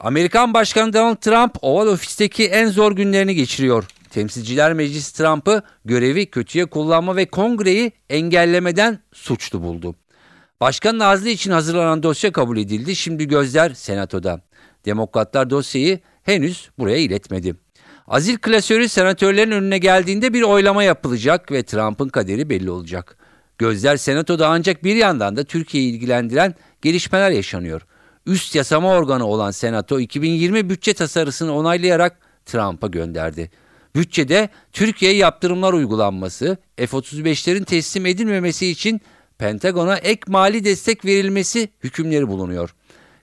Amerikan Başkanı Donald Trump Oval Ofis'teki en zor günlerini geçiriyor. Temsilciler Meclisi Trump'ı görevi kötüye kullanma ve kongreyi engellemeden suçlu buldu. Başkanın azli için hazırlanan dosya kabul edildi. Şimdi gözler senatoda. Demokratlar dosyayı henüz buraya iletmedi. Azil klasörü senatörlerin önüne geldiğinde bir oylama yapılacak ve Trump'ın kaderi belli olacak. Gözler senatoda ancak bir yandan da Türkiye'yi ilgilendiren gelişmeler yaşanıyor. Üst yasama organı olan senato 2020 bütçe tasarısını onaylayarak Trump'a gönderdi. Bütçede Türkiye'ye yaptırımlar uygulanması, F-35'lerin teslim edilmemesi için Pentagon'a ek mali destek verilmesi hükümleri bulunuyor.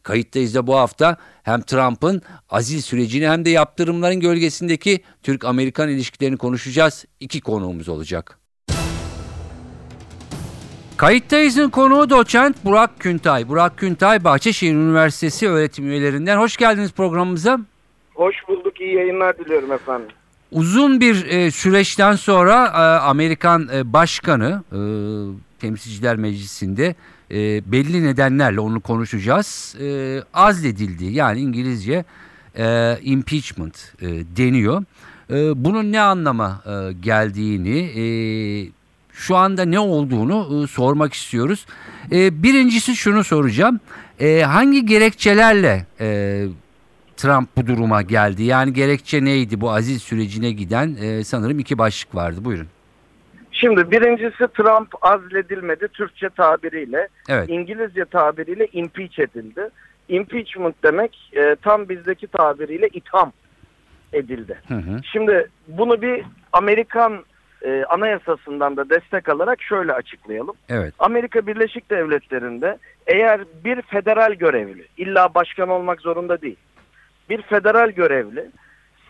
Kayıttayız da bu hafta hem Trump'ın azil sürecini hem de yaptırımların gölgesindeki Türk-Amerikan ilişkilerini konuşacağız. İki konuğumuz olacak. Kayıttayız'ın konuğu doçent Burak Küntay. Burak Küntay Bahçeşehir Üniversitesi öğretim üyelerinden. Hoş geldiniz programımıza. Hoş bulduk, iyi yayınlar diliyorum efendim. Uzun bir e, süreçten sonra e, Amerikan e, Başkanı e, Temsilciler Meclisi'nde e, belli nedenlerle onu konuşacağız. E, azledildi yani İngilizce e, impeachment e, deniyor. E, bunun ne anlama e, geldiğini, e, şu anda ne olduğunu e, sormak istiyoruz. E, birincisi şunu soracağım. E, hangi gerekçelerle e, Trump bu duruma geldi? Yani gerekçe neydi bu aziz sürecine giden e, sanırım iki başlık vardı. Buyurun. Şimdi birincisi Trump azledilmedi Türkçe tabiriyle. Evet. İngilizce tabiriyle impeach edildi. Impeachment demek e, tam bizdeki tabiriyle itham edildi. Hı hı. Şimdi bunu bir Amerikan e, anayasasından da destek alarak şöyle açıklayalım. Evet. Amerika Birleşik Devletleri'nde eğer bir federal görevli, illa başkan olmak zorunda değil, bir federal görevli,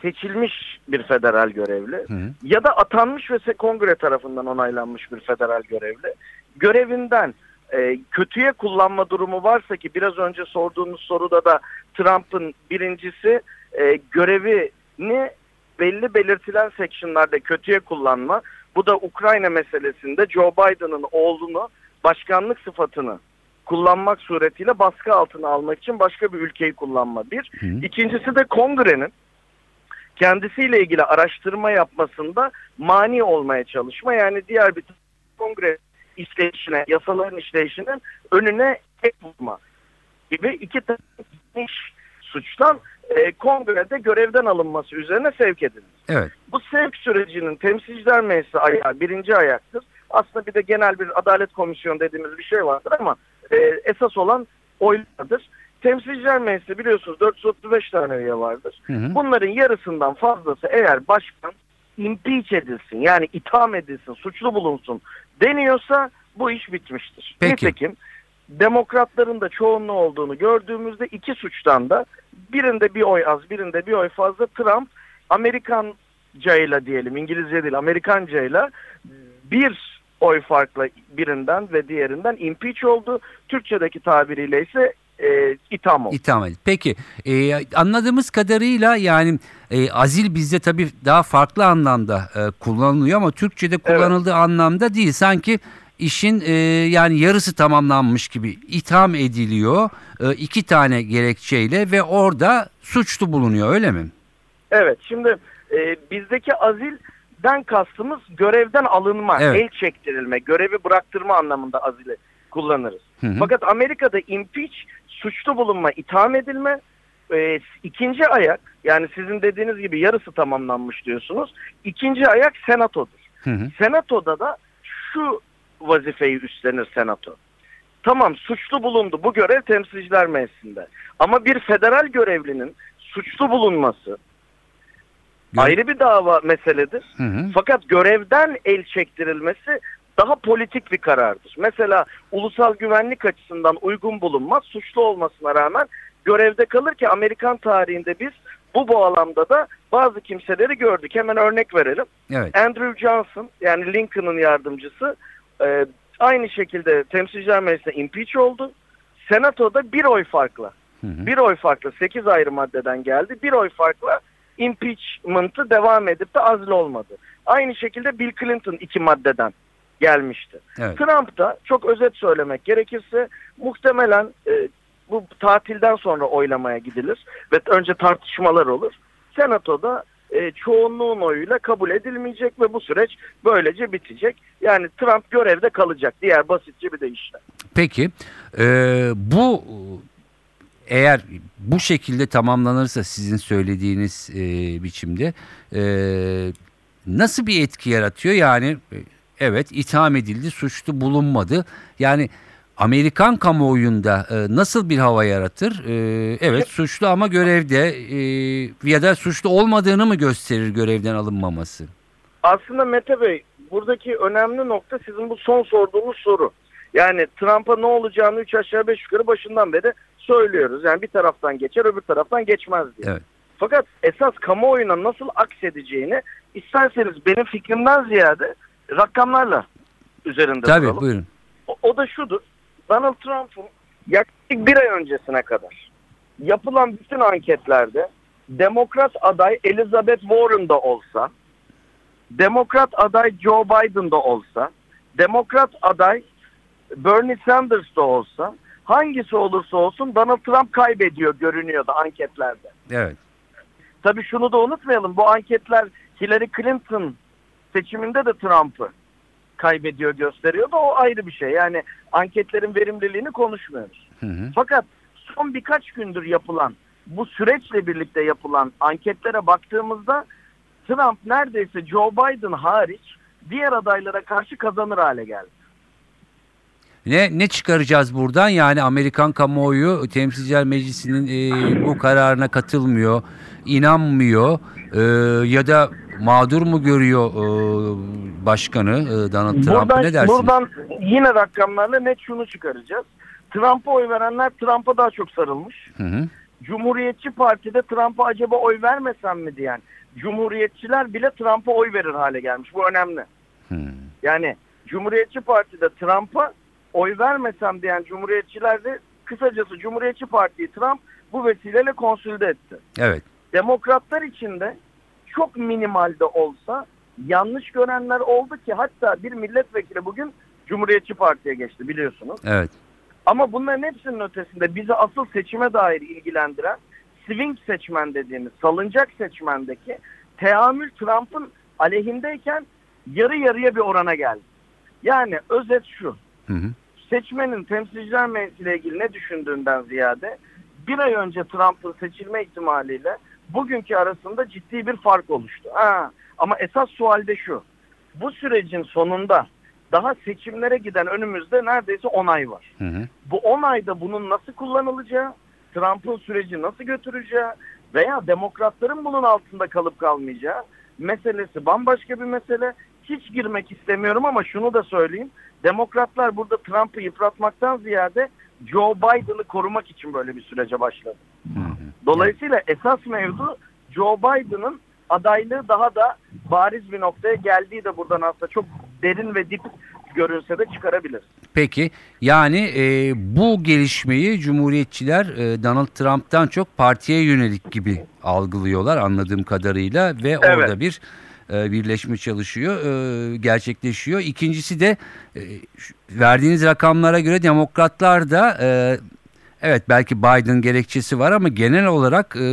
seçilmiş bir federal görevli Hı ya da atanmış ve kongre tarafından onaylanmış bir federal görevli görevinden e, kötüye kullanma durumu varsa ki biraz önce sorduğumuz soruda da Trump'ın birincisi e, görevini belli belirtilen sectionlarda kötüye kullanma. Bu da Ukrayna meselesinde Joe Biden'ın oğlunu başkanlık sıfatını kullanmak suretiyle baskı altına almak için başka bir ülkeyi kullanma bir. Hı. İkincisi de kongrenin kendisiyle ilgili araştırma yapmasında mani olmaya çalışma. Yani diğer bir kongre işleyişine, yasaların işleyişinin önüne tek vurma gibi iki tane suçtan e, kongrede görevden alınması üzerine sevk edildi. Evet. Bu sevk sürecinin temsilciler meclisi ayağı birinci ayaktır. Aslında bir de genel bir adalet komisyonu dediğimiz bir şey vardır ama e, esas olan oylardır. Temsilciler meclisi biliyorsunuz 435 tane üye vardır. Hı hı. Bunların yarısından fazlası eğer başkan impeach edilsin yani itham edilsin, suçlu bulunsun deniyorsa bu iş bitmiştir. Peki. Nitekim demokratların da çoğunluğu olduğunu gördüğümüzde iki suçtan da birinde bir oy az birinde bir oy fazla Trump Amerikancayla diyelim İngilizce değil Amerikancayla bir oy farkla birinden ve diğerinden impeach oldu. Türkçedeki tabiriyle ise e, itham oldu. İtham edildi. Peki e, anladığımız kadarıyla yani e, azil bizde tabii daha farklı anlamda e, kullanılıyor ama Türkçe'de kullanıldığı anlamda değil. Sanki işin e, yani yarısı tamamlanmış gibi itham ediliyor e, iki tane gerekçeyle ve orada suçlu bulunuyor öyle mi? Evet şimdi e, bizdeki azilden kastımız görevden alınma, Evet. el çektirilme, görevi bıraktırma anlamında azili kullanırız. Hı hı. Fakat Amerika'da impeach suçlu bulunma, itham edilme e, ikinci ayak yani sizin dediğiniz gibi yarısı tamamlanmış diyorsunuz. İkinci ayak senatodur. Hı hı. Senatoda da şu vazifeyi üstlenir senato. Tamam suçlu bulundu bu görev temsilciler meclisinde. Ama bir federal görevlinin suçlu bulunması Gö- ayrı bir dava meseledir. Hı hı. Fakat görevden el çektirilmesi daha politik bir karardır. Mesela ulusal güvenlik açısından uygun bulunmaz, suçlu olmasına rağmen görevde kalır ki Amerikan tarihinde biz Bu bağlamda da bazı kimseleri gördük. Hemen örnek verelim. Evet. Andrew Johnson yani Lincoln'ın yardımcısı e, aynı şekilde temsilciler meclisinde impeach oldu. Senatoda bir oy farkla, Hı hı. bir oy farkla 8 ayrı maddeden geldi. Bir oy farkla impeachment'ı devam edip de azli olmadı. Aynı şekilde Bill Clinton iki maddeden gelmişti. Evet. Trump da çok özet söylemek gerekirse muhtemelen e, bu tatilden sonra oylamaya gidilir ve önce tartışmalar olur. Senatoda e, çoğunluğun oyuyla kabul edilmeyecek ve bu süreç böylece bitecek. Yani Trump görevde kalacak. Diğer basitçe bir deyişle. Peki e, bu eğer bu şekilde tamamlanırsa sizin söylediğiniz e, biçimde e, nasıl bir etki yaratıyor? Yani e, evet itham edildi, suçlu bulunmadı. Yani Amerikan kamuoyunda e, nasıl bir hava yaratır? E, evet suçlu ama görevde e, ya da suçlu olmadığını mı gösterir görevden alınmaması? Aslında Mete Bey buradaki önemli nokta sizin bu son sorduğunuz soru. Yani Trump'a ne olacağını 3 aşağı 5 yukarı başından beri söylüyoruz. Yani bir taraftan geçer öbür taraftan geçmez diye. Evet. Fakat esas kamuoyuna nasıl aksedeceğini isterseniz benim fikrimden ziyade rakamlarla üzerinde Tabii duralım. buyurun. O, o da şudur. Donald Trump'ın yaklaşık bir ay öncesine kadar yapılan bütün anketlerde Demokrat aday Elizabeth Warren da olsa, Demokrat aday Joe Biden da olsa, Demokrat aday Bernie Sanders da olsa, hangisi olursa olsun Donald Trump kaybediyor görünüyordu anketlerde. Evet. Tabii şunu da unutmayalım. Bu anketler Hillary Clinton seçiminde de Trump'ı kaybediyor gösteriyordu. O ayrı bir şey. Yani anketlerin verimliliğini konuşmuyoruz. Hı hı. Fakat son birkaç gündür yapılan bu süreçle birlikte yapılan anketlere baktığımızda Trump neredeyse Joe Biden hariç diğer adaylara karşı kazanır hale geldi. Ne ne çıkaracağız buradan? Yani Amerikan kamuoyu Temsilciler Meclisi'nin e, bu kararına katılmıyor, inanmıyor e, ya da mağdur mu görüyor e, başkanı e, Donald Trump'ı Buradan, ne dersiniz? buradan yine rakamlarla net şunu çıkaracağız. Trump'a oy verenler Trump'a daha çok sarılmış. Hı hı. Cumhuriyetçi Parti'de Trump'a acaba oy vermesem mi diyen Cumhuriyetçiler bile Trump'a oy verir hale gelmiş. Bu önemli. Hı. Yani Cumhuriyetçi Parti'de Trump'a oy vermesem diyen Cumhuriyetçiler de kısacası Cumhuriyetçi Parti'yi Trump bu vesileyle konsülde etti. Evet. Demokratlar için de çok minimalde olsa yanlış görenler oldu ki hatta bir milletvekili bugün Cumhuriyetçi Parti'ye geçti biliyorsunuz. Evet. Ama bunların hepsinin ötesinde bizi asıl seçime dair ilgilendiren swing seçmen dediğimiz salıncak seçmendeki teamül Trump'ın aleyhindeyken yarı yarıya bir orana geldi. Yani özet şu. Hı hı. Seçmenin temsilciler meclisiyle ilgili ne düşündüğünden ziyade bir ay önce Trump'ın seçilme ihtimaliyle bugünkü arasında ciddi bir fark oluştu. Ha, ama esas sual de şu. Bu sürecin sonunda daha seçimlere giden önümüzde neredeyse 10 ay var. Hı hı. Bu 10 ayda bunun nasıl kullanılacağı, Trump'ın süreci nasıl götüreceği veya demokratların bunun altında kalıp kalmayacağı meselesi bambaşka bir mesele. Hiç girmek istemiyorum ama şunu da söyleyeyim. Demokratlar burada Trump'ı yıpratmaktan ziyade Joe Biden'ı korumak için böyle bir sürece başladı. Dolayısıyla esas mevzu Joe Biden'ın adaylığı daha da bariz bir noktaya geldiği de buradan aslında çok derin ve dip görünse de çıkarabiliriz. Peki yani e, bu gelişmeyi Cumhuriyetçiler e, Donald Trump'tan çok partiye yönelik gibi algılıyorlar anladığım kadarıyla ve Evet. orada bir e, birleşme çalışıyor, e, gerçekleşiyor. İkincisi de e, verdiğiniz rakamlara göre demokratlar da e, evet belki Biden gerekçesi var ama genel olarak e,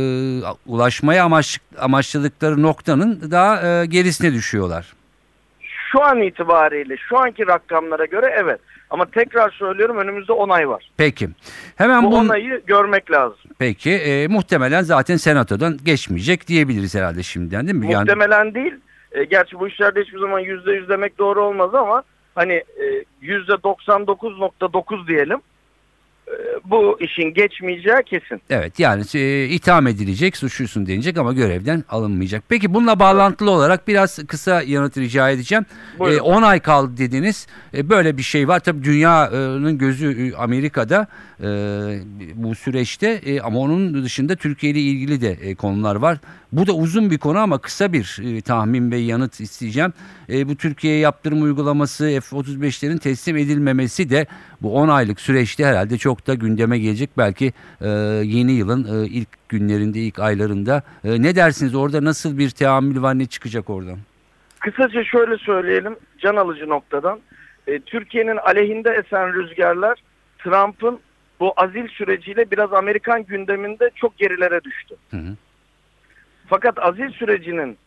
ulaşmaya amaç, amaçladıkları noktanın daha e, gerisine düşüyorlar. Şu an itibariyle şu anki rakamlara göre evet. Ama tekrar söylüyorum önümüzde 10 ay var. Peki. Hemen Bu bu 10 ayı görmek lazım. Peki e, muhtemelen zaten senatodan geçmeyecek diyebiliriz herhalde şimdiden değil mi? Yani, Muhtemelen değil. E, gerçi bu işlerde hiçbir zaman yüzde yüz demek doğru olmaz ama hani e, yüzde 99.9 diyelim. E, bu işin geçmeyeceği kesin. Evet yani e, itham edilecek, suçlusun denilecek ama görevden alınmayacak. Peki bununla bağlantılı olarak biraz kısa yanıt rica edeceğim. Buyurun. E, 10 ay kaldı dediniz. E, böyle bir şey var. Tabii dünyanın gözü e, Amerika'da e, bu süreçte e, ama onun dışında Türkiye ile ilgili de e, konular var. Bu da uzun bir konu ama kısa bir e, tahmin ve yanıt isteyeceğim. E, bu Türkiye'ye yaptırım uygulaması F-35'lerin teslim edilmemesi de bu 10 aylık süreçte herhalde çok da gündeme gelecek. Belki e, yeni yılın e, ilk günlerinde, ilk aylarında. E, ne dersiniz orada nasıl bir teamül var ne çıkacak oradan? Kısaca şöyle söyleyelim can alıcı noktadan. E, Türkiye'nin aleyhinde esen rüzgarlar Trump'ın bu azil süreciyle biraz Amerikan gündeminde çok gerilere düştü. Hı hı. Fakat azil sürecinin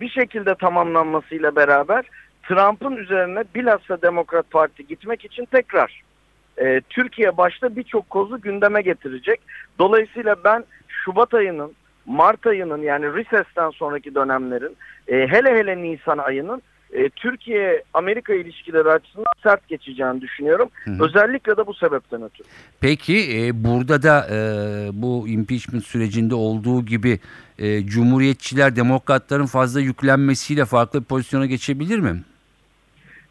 bir şekilde tamamlanmasıyla beraber Trump'ın üzerine bilhassa Demokrat Parti gitmek için tekrar e, Türkiye başta birçok kozu gündeme getirecek. Dolayısıyla ben Şubat ayının, Mart ayının yani Recess'ten sonraki dönemlerin e, hele hele Nisan ayının e, Türkiye-Amerika ilişkileri açısından sert geçeceğini düşünüyorum. Hı hı. Özellikle de bu sebepten ötürü. Peki e, burada da e, bu impeachment sürecinde olduğu gibi e, Cumhuriyetçiler demokratların fazla yüklenmesiyle farklı bir pozisyona geçebilir mi?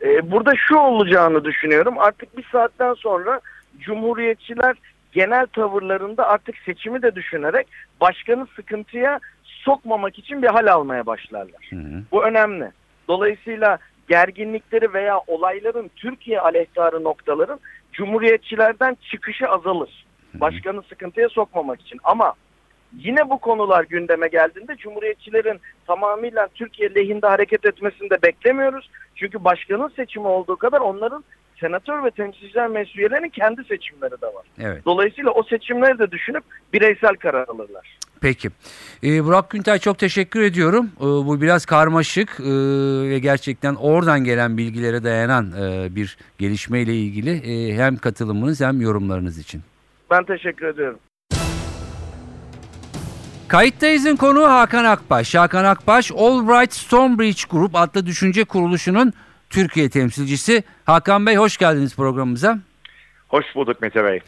Ee, burada şu olacağını düşünüyorum. Artık bir saatten sonra Cumhuriyetçiler genel tavırlarında artık seçimi de düşünerek başkanı sıkıntıya sokmamak için bir hal almaya başlarlar. Hı hı. Bu önemli. Dolayısıyla gerginlikleri veya olayların Türkiye aleyhtarı noktaların Cumhuriyetçilerden çıkışı azalır. Başkanı sıkıntıya sokmamak için. Ama yine bu konular gündeme geldiğinde Cumhuriyetçilerin tamamıyla Türkiye lehinde hareket etmesini de beklemiyoruz. Çünkü başkanın seçimi olduğu kadar onların senatör ve temsilciler meclis üyelerinin kendi seçimleri de var. Evet. Dolayısıyla o seçimleri de düşünüp bireysel karar alırlar. Peki. E, Burak Güntay çok teşekkür ediyorum. E, bu biraz karmaşık e, ve gerçekten oradan gelen bilgilere dayanan e, bir gelişmeyle ilgili e, hem katılımınız hem yorumlarınız için. Ben teşekkür ediyorum. Kayıttayız'ın konuğu Hakan Akbaş. Hakan Akbaş, Albright Stonebridge Group adlı düşünce kuruluşunun Türkiye temsilcisi. Hakan Bey hoş geldiniz programımıza. Hoş bulduk Mete Bey.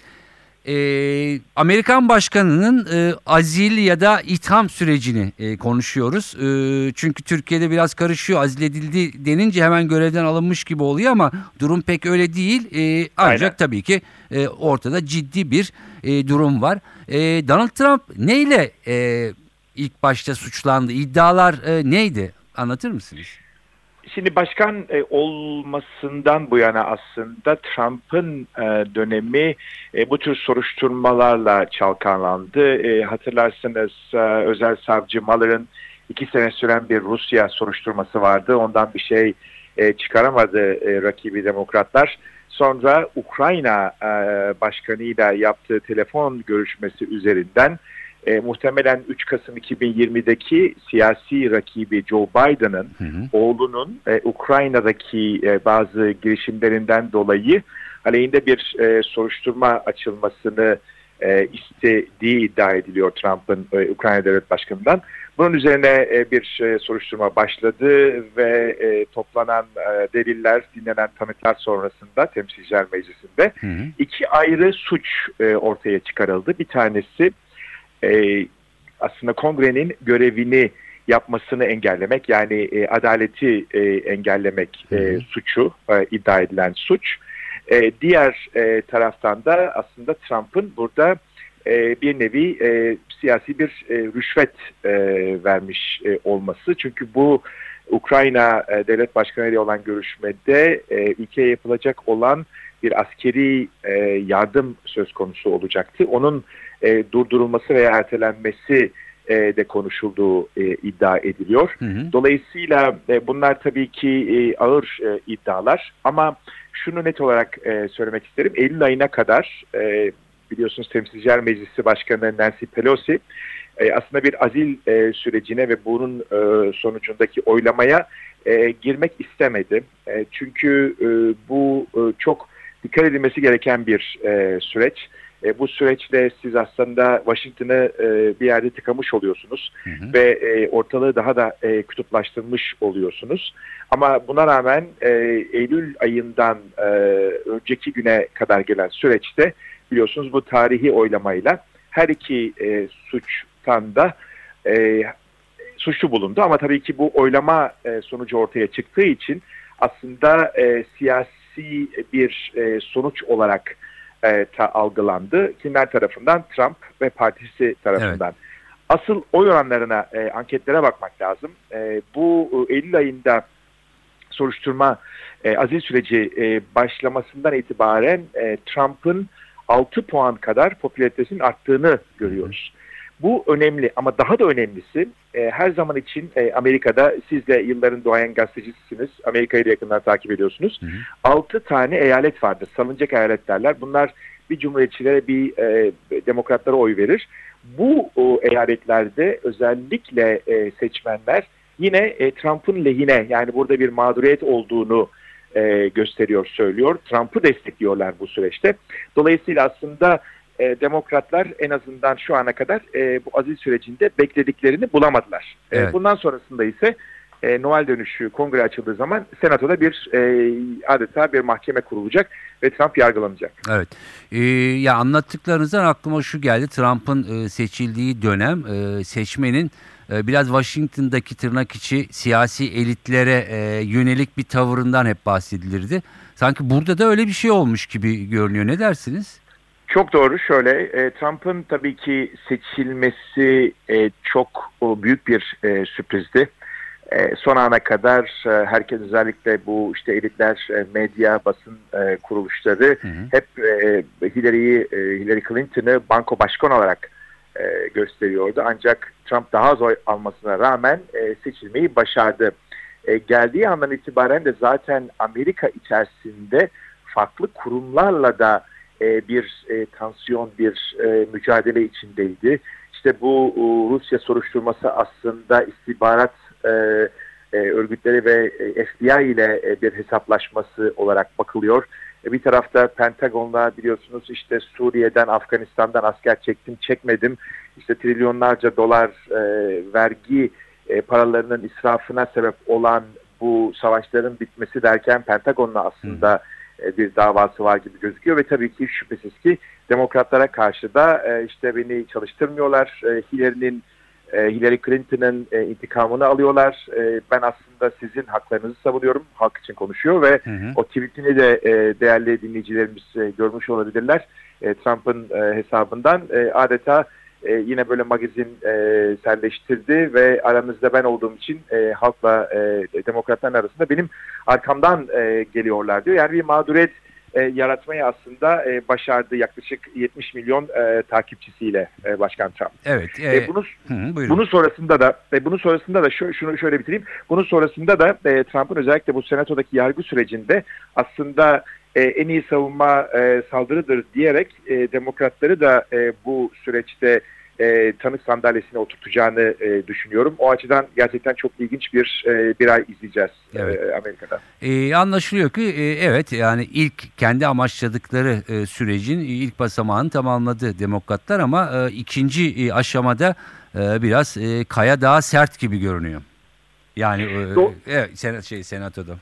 Ee, Amerikan başkanının e, azil ya da itham sürecini e, konuşuyoruz. E, çünkü Türkiye'de biraz karışıyor. Azil edildi denince hemen görevden alınmış gibi oluyor ama durum pek öyle değil. E, ancak Aynen. tabii ki e, ortada ciddi bir e, durum var. E, Donald Trump neyle e, ilk başta suçlandı? İddialar e, neydi? Anlatır mısınız? Şimdi başkan e, olmasından bu yana aslında Trump'ın e, dönemi e, bu tür soruşturmalarla çalkalandı. E, hatırlarsınız e, özel savcı Mueller'ın iki sene süren bir Rusya soruşturması vardı. Ondan bir şey e, çıkaramadı e, rakibi demokratlar. Sonra Ukrayna e, başkanıyla yaptığı telefon görüşmesi üzerinden e, muhtemelen 3 Kasım 2020'deki siyasi rakibi Joe Biden'ın oğlunun e, Ukrayna'daki e, bazı girişimlerinden dolayı aleyhinde bir e, soruşturma açılmasını e, istediği iddia ediliyor Trump'ın e, Ukrayna Devlet Başkanı'ndan. Bunun üzerine e, bir e, soruşturma başladı ve e, toplanan e, deliller, dinlenen tanıklar sonrasında Temsilciler Meclisi'nde Hı hı. iki ayrı suç e, ortaya çıkarıldı. Bir tanesi e, aslında kongrenin görevini yapmasını engellemek yani e, adaleti e, engellemek e, suçu e, iddia edilen suç. E, diğer e, taraftan da aslında Trump'ın burada e, bir nevi e, siyasi bir e, rüşvet e, vermiş e, olması. Çünkü bu Ukrayna e, devlet başkanı ile olan görüşmede e, ülkeye yapılacak olan bir askeri e, yardım söz konusu olacaktı. Onun e, durdurulması veya ertelenmesi e, de konuşulduğu e, iddia ediliyor. Hı hı. Dolayısıyla e, bunlar tabii ki e, ağır e, iddialar ama şunu net olarak e, söylemek isterim. Eylül ayına kadar e, biliyorsunuz Temsilciler Meclisi Başkanı Nancy Pelosi e, aslında bir azil e, sürecine ve bunun e, sonucundaki oylamaya e, girmek istemedi. E, çünkü e, bu e, çok dikkat edilmesi gereken bir e, süreç. E, bu süreçte siz aslında Washington'ı e, bir yerde tıkamış oluyorsunuz Hı hı. ve e, ortalığı daha da e, kutuplaştırmış oluyorsunuz. Ama buna rağmen e, Eylül ayından e, önceki güne kadar gelen süreçte biliyorsunuz bu tarihi oylamayla her iki e, suçtan da e, suçlu bulundu. Ama tabii ki bu oylama e, sonucu ortaya çıktığı için aslında e, siyasi bir e, sonuç olarak e, ta, algılandı. Kimler tarafından? Trump ve partisi tarafından. Asıl oy oranlarına, e, anketlere bakmak lazım. E, bu e, Eylül ayında soruşturma e, azil süreci e, başlamasından itibaren e, Trump'ın 6 puan kadar popülaritesinin arttığını görüyoruz. Bu önemli ama daha da önemlisi e, her zaman için e, Amerika'da siz de yılların doğayan gazetecisiniz. Amerika'yı da yakından takip ediyorsunuz. Hı hı. 6 tane eyalet vardır. Salınacak eyalet derler. Bunlar bir cumhuriyetçilere bir e, demokratlara oy verir. Bu o, eyaletlerde özellikle e, seçmenler yine e, Trump'ın lehine yani burada bir mağduriyet olduğunu e, gösteriyor, söylüyor. Trump'ı destekliyorlar bu süreçte. Dolayısıyla aslında e, demokratlar en azından şu ana kadar e, bu azil sürecinde beklediklerini bulamadılar. E, Evet. bundan sonrasında ise e, Noel dönüşü kongre açıldığı zaman senatoda bir e, adeta bir mahkeme kurulacak ve Trump yargılanacak. Evet. Ee, ya anlattıklarınızdan aklıma şu geldi. Trump'ın e, seçildiği dönem e, seçmenin e, biraz Washington'daki tırnak içi siyasi elitlere e, yönelik bir tavırından hep bahsedilirdi. Sanki burada da öyle bir şey olmuş gibi görünüyor. Ne dersiniz? Çok doğru. Şöyle e, Trump'ın tabii ki seçilmesi e, çok o, büyük bir e, sürprizdi. E, son ana kadar e, herkes özellikle bu işte elitler, e, medya, basın e, kuruluşları Hı hı. hep e, Hillary'yi, e, Hillary Clinton'ı banko başkan olarak e, gösteriyordu. Ancak Trump daha az oy almasına rağmen e, seçilmeyi başardı. E, geldiği andan itibaren de zaten Amerika içerisinde farklı kurumlarla da e, bir e, tansiyon, bir e, mücadele içindeydi. İşte bu Rusya soruşturması aslında istihbarat örgütleri ve e, FBI ile bir hesaplaşması olarak bakılıyor. Bir tarafta Pentagon'la biliyorsunuz işte Suriye'den, Afganistan'dan asker çektim, çekmedim. İşte trilyonlarca dolar e, vergi e, paralarının israfına sebep olan bu savaşların bitmesi derken Pentagon'la aslında e, bir davası var gibi gözüküyor ve tabii ki şüphesiz ki demokratlara karşı da e, işte beni çalıştırmıyorlar. E, Hillary'nin e, Hillary Clinton'ın e, intikamını alıyorlar. E, ben aslında sizin haklarınızı savunuyorum. Halk için konuşuyor ve Hı hı. o tweetini de e, değerli dinleyicilerimiz e, görmüş olabilirler. E, Trump'ın e, hesabından e, adeta e, yine böyle magazin e, serleştirdi ve aramızda ben olduğum için e, halkla e, demokratların arasında benim arkamdan e, geliyorlar diyor. Yani bir mağduriyet e, yaratmayı aslında e, başardı yaklaşık 70 milyon e, takipçisiyle e, Başkan Trump. Evet. E, E, bunu hı buyurun. bunun sonrasında da ve bunun sonrasında da şu, şunu şöyle bitireyim. Bunun sonrasında da e, Trump'ın özellikle bu senatodaki yargı sürecinde aslında e, en iyi savunma e, saldırıdır diyerek e, demokratları da e, bu süreçte e, tanık sandalyesine oturtacağını e, düşünüyorum. O açıdan gerçekten çok ilginç bir e, bir ay izleyeceğiz Evet. e, Amerika'da. E, anlaşılıyor ki e, evet yani ilk kendi amaçladıkları e, sürecin ilk basamağını tamamladı demokratlar ama e, ikinci e, aşamada e, biraz e, kaya daha sert gibi görünüyor. Yani e, Do- evet senat şey senatoda.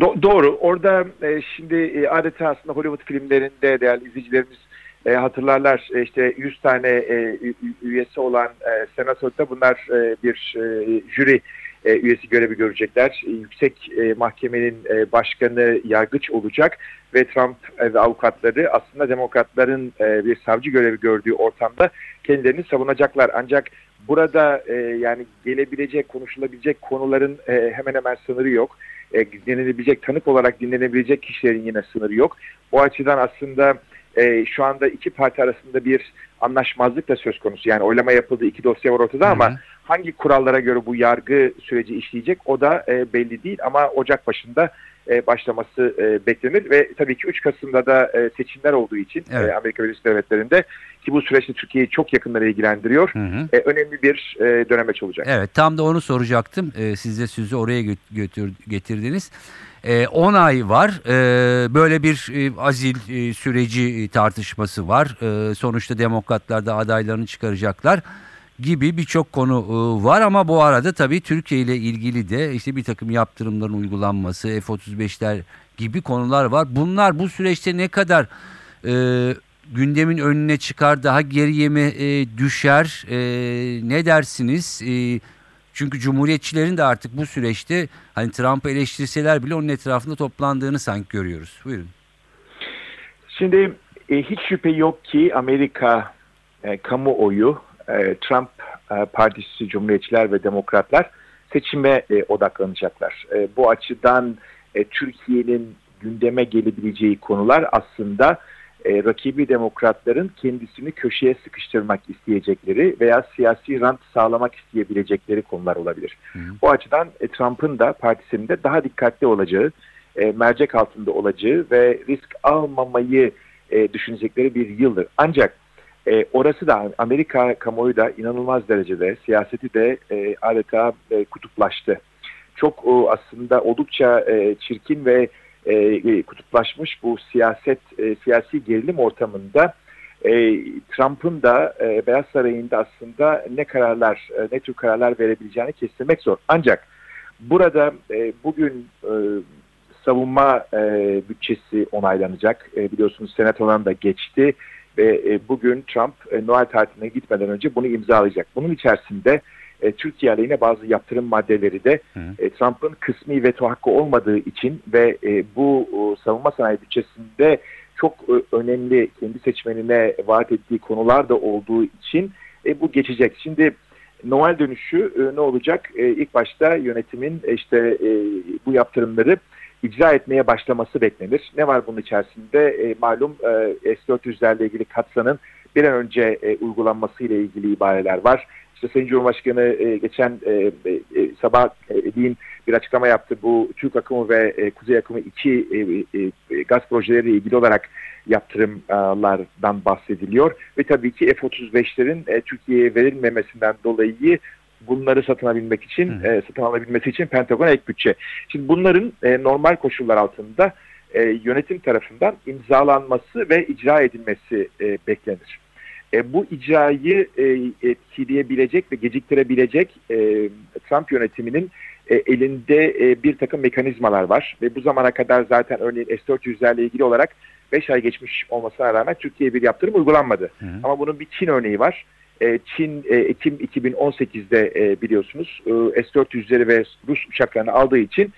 Do- doğru. Orada e, şimdi e, adeta aslında Hollywood filmlerinde değerli izleyicilerimiz e, hatırlarlar e, işte 100 tane e, üyesi olan e, senatoda bunlar e, bir e, jüri e, üyesi görevi görecekler. E, yüksek e, mahkemenin e, başkanı yargıç olacak ve Trump e, ve avukatları aslında demokratların e, bir savcı görevi gördüğü ortamda kendilerini savunacaklar. Ancak burada e, yani gelebilecek, konuşulabilecek konuların e, hemen hemen sınırı yok e, dinlenebilecek, tanık olarak dinlenebilecek kişilerin yine sınırı yok. Bu açıdan aslında e, şu anda iki parti arasında bir anlaşmazlık da söz konusu. Yani oylama yapıldı, iki dosya var ortada ama Hı hı. hangi kurallara göre bu yargı süreci işleyecek o da e, belli değil. Ama Ocak başında e, başlaması e, beklenir ve tabii ki 3 Kasım'da da e, seçimler olduğu için Evet. e, Amerika Birleşik Devletleri'nde ki bu süreçte Türkiye'yi çok yakından ilgilendiriyor. Hı hı. E, önemli bir e, dönemeç olacak. Evet tam da onu soracaktım. Ee, siz de sözü oraya gö- götür, getirdiniz. 10 ay var. Böyle bir e, azil e, süreci e, tartışması var. Sonuçta demokratlar da adaylarını çıkaracaklar gibi birçok konu e, var ama bu arada tabii Türkiye ile ilgili de işte bir takım yaptırımların uygulanması, F-35'ler gibi konular var. Bunlar bu süreçte ne kadar e, gündemin önüne çıkar, daha geriye mi e, düşer? E, ne dersiniz? E, çünkü cumhuriyetçilerin de artık bu süreçte hani Trump'ı eleştirseler bile onun etrafında toplandığını sanki görüyoruz. Buyurun. Şimdi e, hiç şüphe yok ki Amerika e, kamuoyu e, Trump e, Partisi Cumhuriyetçiler ve Demokratlar seçime e, odaklanacaklar. E, bu açıdan e, Türkiye'nin gündeme gelebileceği konular aslında e, rakibi demokratların kendisini köşeye sıkıştırmak isteyecekleri veya siyasi rant sağlamak isteyebilecekleri konular olabilir. Hı. Bu açıdan e, Trump'ın da partisinin de daha dikkatli olacağı, e, mercek altında olacağı ve risk almamayı e, düşünecekleri bir yıldır. Ancak e, orası da Amerika kamuoyu da inanılmaz derecede siyaseti de e, adeta e, kutuplaştı. Çok o, aslında oldukça e, çirkin ve e, kutuplaşmış bu siyaset e, siyasi gerilim ortamında e, Trump'ın da e, Beyaz Sarayı'nda aslında ne kararlar e, ne tür kararlar verebileceğini kestirmek zor. Ancak burada e, bugün e, savunma e, bütçesi onaylanacak. E, biliyorsunuz senatodan da geçti ve e, bugün Trump e, Noel tatiline gitmeden önce bunu imzalayacak. Bunun içerisinde e, Türkiye aleyhine bazı yaptırım maddeleri de Hı. e, Trump'ın kısmi veto hakkı olmadığı için ve e, bu e, savunma sanayi bütçesinde çok e, önemli kendi seçmenine vaat ettiği konular da olduğu için e, bu geçecek. Şimdi Noel dönüşü e, ne olacak? E, ilk başta yönetimin e, işte e, bu yaptırımları icra etmeye başlaması beklenir. Ne var bunun içerisinde? Malum e, S-400'lerle ilgili katsanın bir an önce e, uygulanması ile ilgili ibareler var. İşte Sayın Cumhurbaşkanı e, geçen e, e, sabah e, deyin bir açıklama yaptı. Bu Türk akımı ve e, Kuzey akımı iki e, e, gaz projeleriyle ilgili olarak yaptırımlardan bahsediliyor. Ve tabii ki F-35'lerin e, Türkiye'ye verilmemesinden dolayı bunları satın alabilmek için, e, satın alabilmesi için Pentagon'a ek bütçe. Şimdi bunların e, normal koşullar altında e, yönetim tarafından imzalanması ve icra edilmesi e, beklenir. E, bu icrayı e, etkileyebilecek ve geciktirebilecek e, Trump yönetiminin e, elinde e, bir takım mekanizmalar var ve bu zamana kadar zaten örneğin S-400'lerle ilgili olarak 5 ay geçmiş olmasına rağmen Türkiye'ye bir yaptırım uygulanmadı. Hı hı. Ama bunun bir Çin örneği var. E, Çin e, Ekim 2018'de e, biliyorsunuz e, S-400'leri ve Rus uçaklarını aldığı için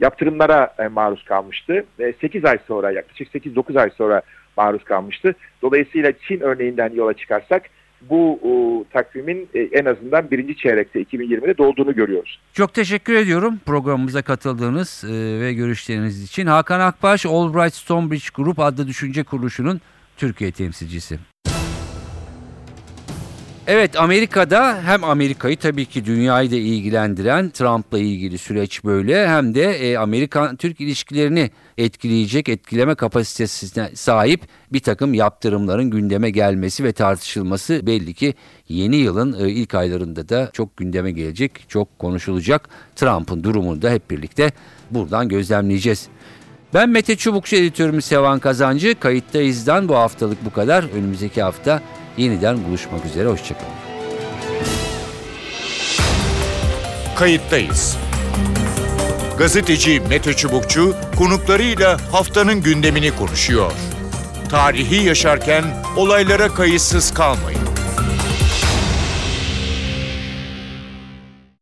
yaptırımlara e, maruz kalmıştı. E, 8 ay sonra yaklaşık 8-9 ay sonra maruz kalmıştı. Dolayısıyla Çin örneğinden yola çıkarsak bu o, takvimin e, en azından birinci çeyrekte 2020'de dolduğunu görüyoruz. Çok teşekkür ediyorum programımıza katıldığınız e, ve görüşleriniz için. Hakan Akbaş, Albright Stonebridge Group adlı düşünce kuruluşunun Türkiye temsilcisi. Evet Amerika'da hem Amerika'yı tabii ki dünyayı da ilgilendiren Trump'la ilgili süreç böyle hem de e, Amerikan-Türk ilişkilerini etkileyecek etkileme kapasitesine sahip bir takım yaptırımların gündeme gelmesi ve tartışılması belli ki yeni yılın e, ilk aylarında da çok gündeme gelecek, çok konuşulacak. Trump'ın durumunu da hep birlikte buradan gözlemleyeceğiz. Ben Mete Çubukçu editörümüz Sevan Kazancı. Kayıttayız'dan bu haftalık bu kadar. Önümüzdeki hafta yeniden buluşmak üzere. Hoşçakalın. Kayıttayız. Gazeteci Mete Çubukçu konuklarıyla haftanın gündemini konuşuyor. Tarihi yaşarken olaylara kayıtsız kalmayın.